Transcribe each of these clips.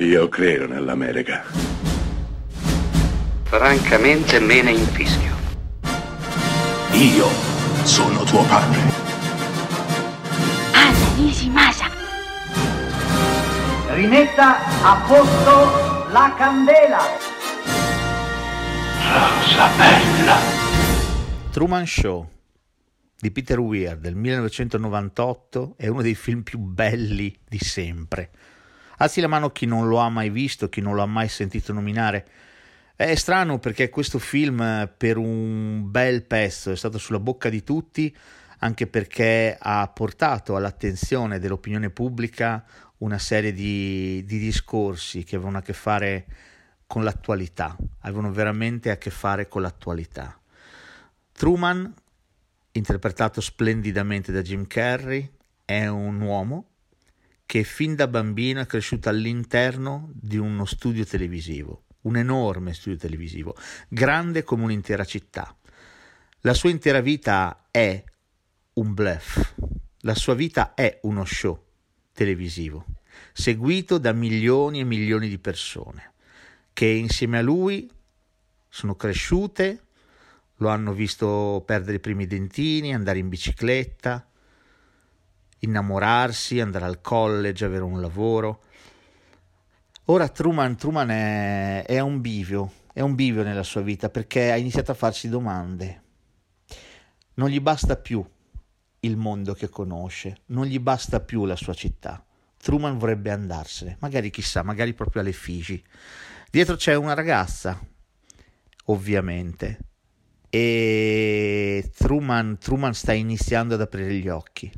Io credo nell'America. Francamente me ne infischio. Io sono tuo padre. Anna Nishimasa. Rimetta a posto la candela. Rosa bella. Truman Show di Peter Weir del 1998 è uno dei film più belli di sempre. Alzi la mano chi non lo ha mai visto, chi non lo ha mai sentito nominare. È strano perché questo film per un bel pezzo è stato sulla bocca di tutti, anche perché ha portato all'attenzione dell'opinione pubblica una serie di, di discorsi che avevano a che fare con l'attualità, avevano veramente a che fare con l'attualità. Truman, interpretato splendidamente da Jim Carrey, è un uomo che fin da bambino è cresciuto all'interno di uno studio televisivo, un enorme studio televisivo, grande come un'intera città. La sua intera vita è un bluff, la sua vita è uno show televisivo, seguito da milioni e milioni di persone che insieme a lui sono cresciute, lo hanno visto perdere i primi dentini, andare in bicicletta, innamorarsi, andare al college, avere un lavoro. Ora Truman, Truman è, è un bivio, è un bivio nella sua vita perché ha iniziato a farsi domande. Non gli basta più il mondo che conosce, non gli basta più la sua città. Truman vorrebbe andarsene, magari chissà, magari proprio alle Figi. Dietro c'è una ragazza, ovviamente, e Truman, Truman sta iniziando ad aprire gli occhi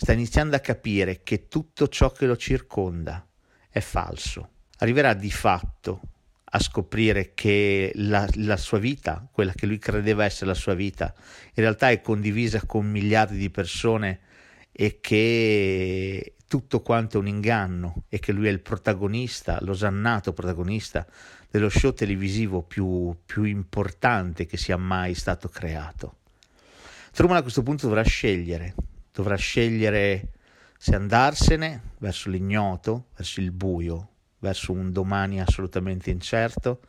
sta iniziando a capire che tutto ciò che lo circonda è falso. Arriverà di fatto a scoprire che la, la, sua vita, quella che lui credeva essere la sua vita, in realtà è condivisa con miliardi di persone e che tutto quanto è un inganno e che lui è il protagonista, l'osannato protagonista dello show televisivo più, più importante che sia mai stato creato. Truman a questo punto dovrà scegliere dovrà scegliere se andarsene verso l'ignoto, verso il buio, verso un domani assolutamente incerto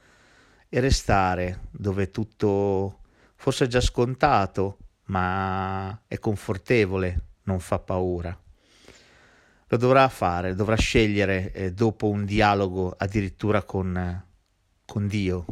e restare dove tutto forse è già scontato, ma è confortevole, non fa paura. Lo dovrà fare, dovrà scegliere eh, dopo un dialogo addirittura con, con Dio,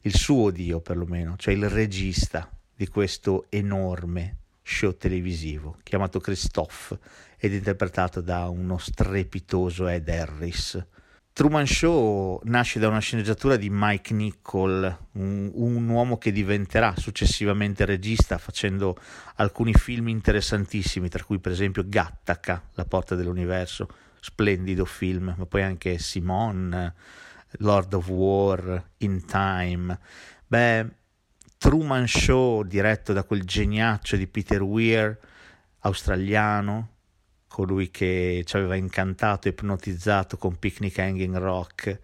il suo Dio perlomeno, cioè il regista di questo enorme show televisivo chiamato Christophe ed interpretato da uno strepitoso Ed Harris. Truman Show nasce da una sceneggiatura di Mike Nichol, un, un, uomo che diventerà successivamente regista facendo alcuni film interessantissimi, tra cui per esempio Gattaca, La porta dell'universo, splendido film, ma poi anche Simone, Lord of War, In Time. Beh, Truman Show diretto da quel geniaccio di Peter Weir, australiano, colui che ci aveva incantato e ipnotizzato con Picnic Hanging Rock,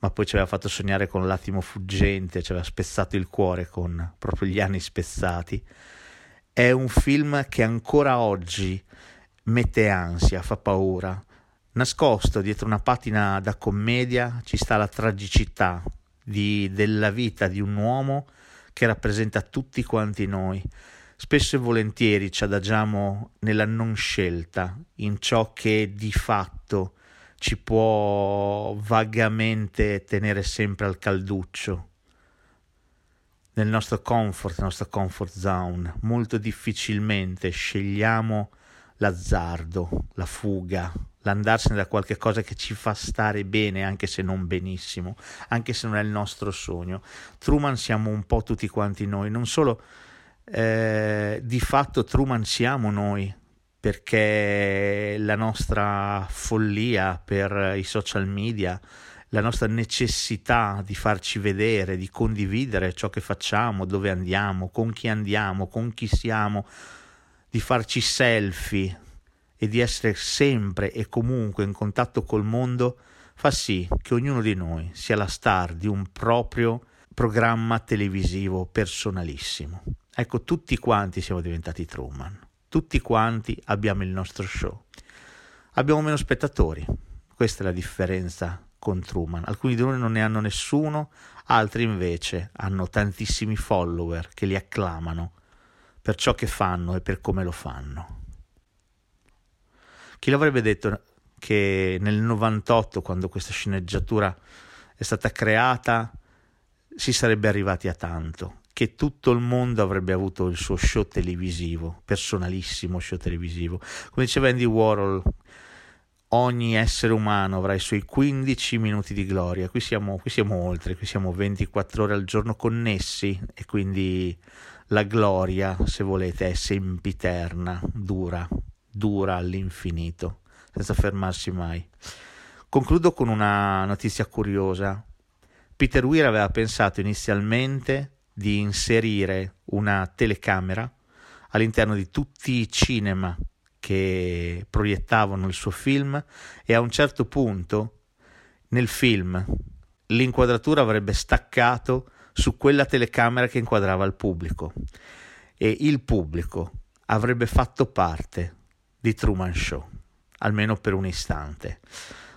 ma poi ci aveva fatto sognare con l'attimo fuggente, ci aveva spezzato il cuore con proprio gli anni spezzati. È un film che ancora oggi mette ansia, fa paura. Nascosto dietro una patina da commedia ci sta la tragicità di, della vita di un uomo che rappresenta tutti quanti noi. Spesso e volentieri ci adagiamo nella non scelta, in ciò che di fatto ci può vagamente tenere sempre al calduccio, nel nostro comfort, nella nostra comfort zone. Molto difficilmente scegliamo l'azzardo, la fuga, l'andarsene da qualche cosa che ci fa stare bene, anche se non benissimo, anche se non è il nostro sogno. Truman siamo un po' tutti quanti noi, non solo eh, di fatto Truman siamo noi, perché la nostra follia per i social media, la nostra necessità di farci vedere, di condividere ciò che facciamo, dove andiamo, con chi andiamo, con chi siamo, di farci selfie, e di essere sempre e comunque in contatto col mondo fa sì che ognuno di noi sia la star di un proprio programma televisivo personalissimo. Ecco, tutti quanti siamo diventati Truman, tutti quanti abbiamo il nostro show. Abbiamo meno spettatori, Questa è la differenza con Truman. Alcuni di noi non ne hanno nessuno, altri invece hanno tantissimi follower che li acclamano per ciò che fanno e per come lo fanno. Chi l'avrebbe detto che nel 98, quando questa sceneggiatura è stata creata, si sarebbe arrivati a tanto, che tutto il mondo avrebbe avuto il suo show televisivo, personalissimo show televisivo. Come diceva Andy Warhol, ogni essere umano avrà i suoi 15 minuti di gloria. Qui siamo, qui siamo oltre, qui siamo 24 ore al giorno connessi e quindi la gloria, se volete, è sempiterna, dura, dura all'infinito, senza fermarsi mai. Concludo con una notizia curiosa. Peter Weir aveva pensato inizialmente di inserire una telecamera all'interno di tutti i cinema che proiettavano il suo film e a un certo punto nel film l'inquadratura avrebbe staccato su quella telecamera che inquadrava il pubblico e il pubblico avrebbe fatto parte di Truman Show, almeno per un istante.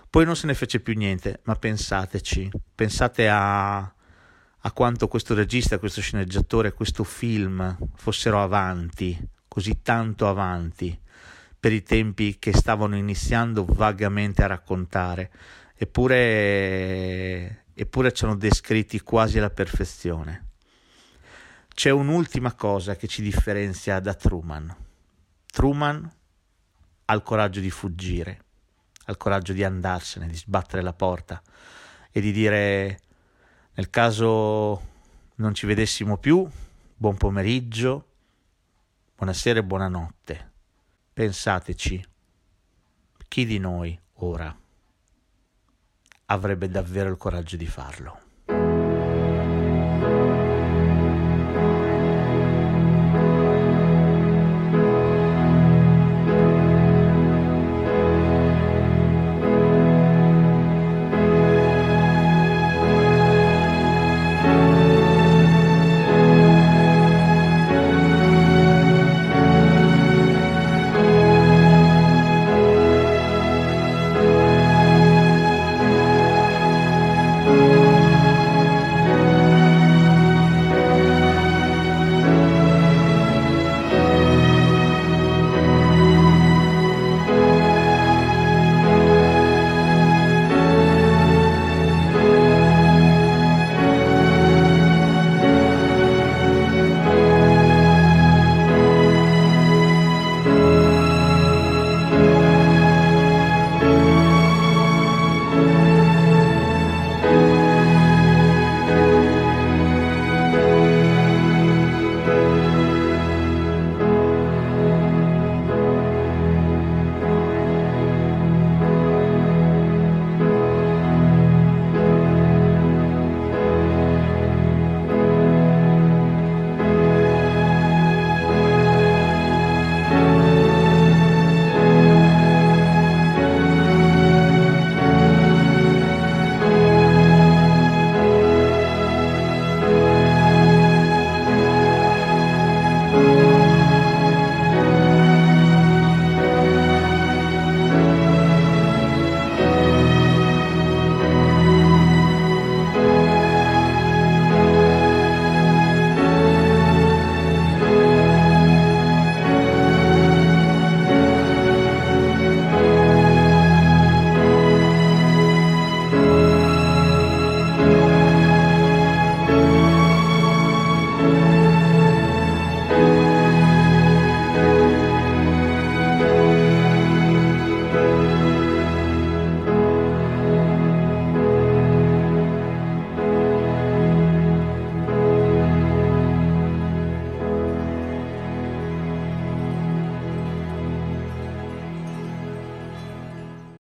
Poi non se ne fece più niente, ma pensateci, pensate a, a quanto questo regista, questo sceneggiatore, questo film fossero avanti, così tanto avanti per i tempi che stavano iniziando vagamente a raccontare, eppure, eppure ci hanno descritti quasi alla perfezione. C'è un'ultima cosa che ci differenzia da Truman. Truman ha il coraggio di fuggire, ha il coraggio di andarsene, di sbattere la porta e di dire nel caso non ci vedessimo più, buon pomeriggio, buonasera e buonanotte. Pensateci, chi di noi ora avrebbe davvero il coraggio di farlo?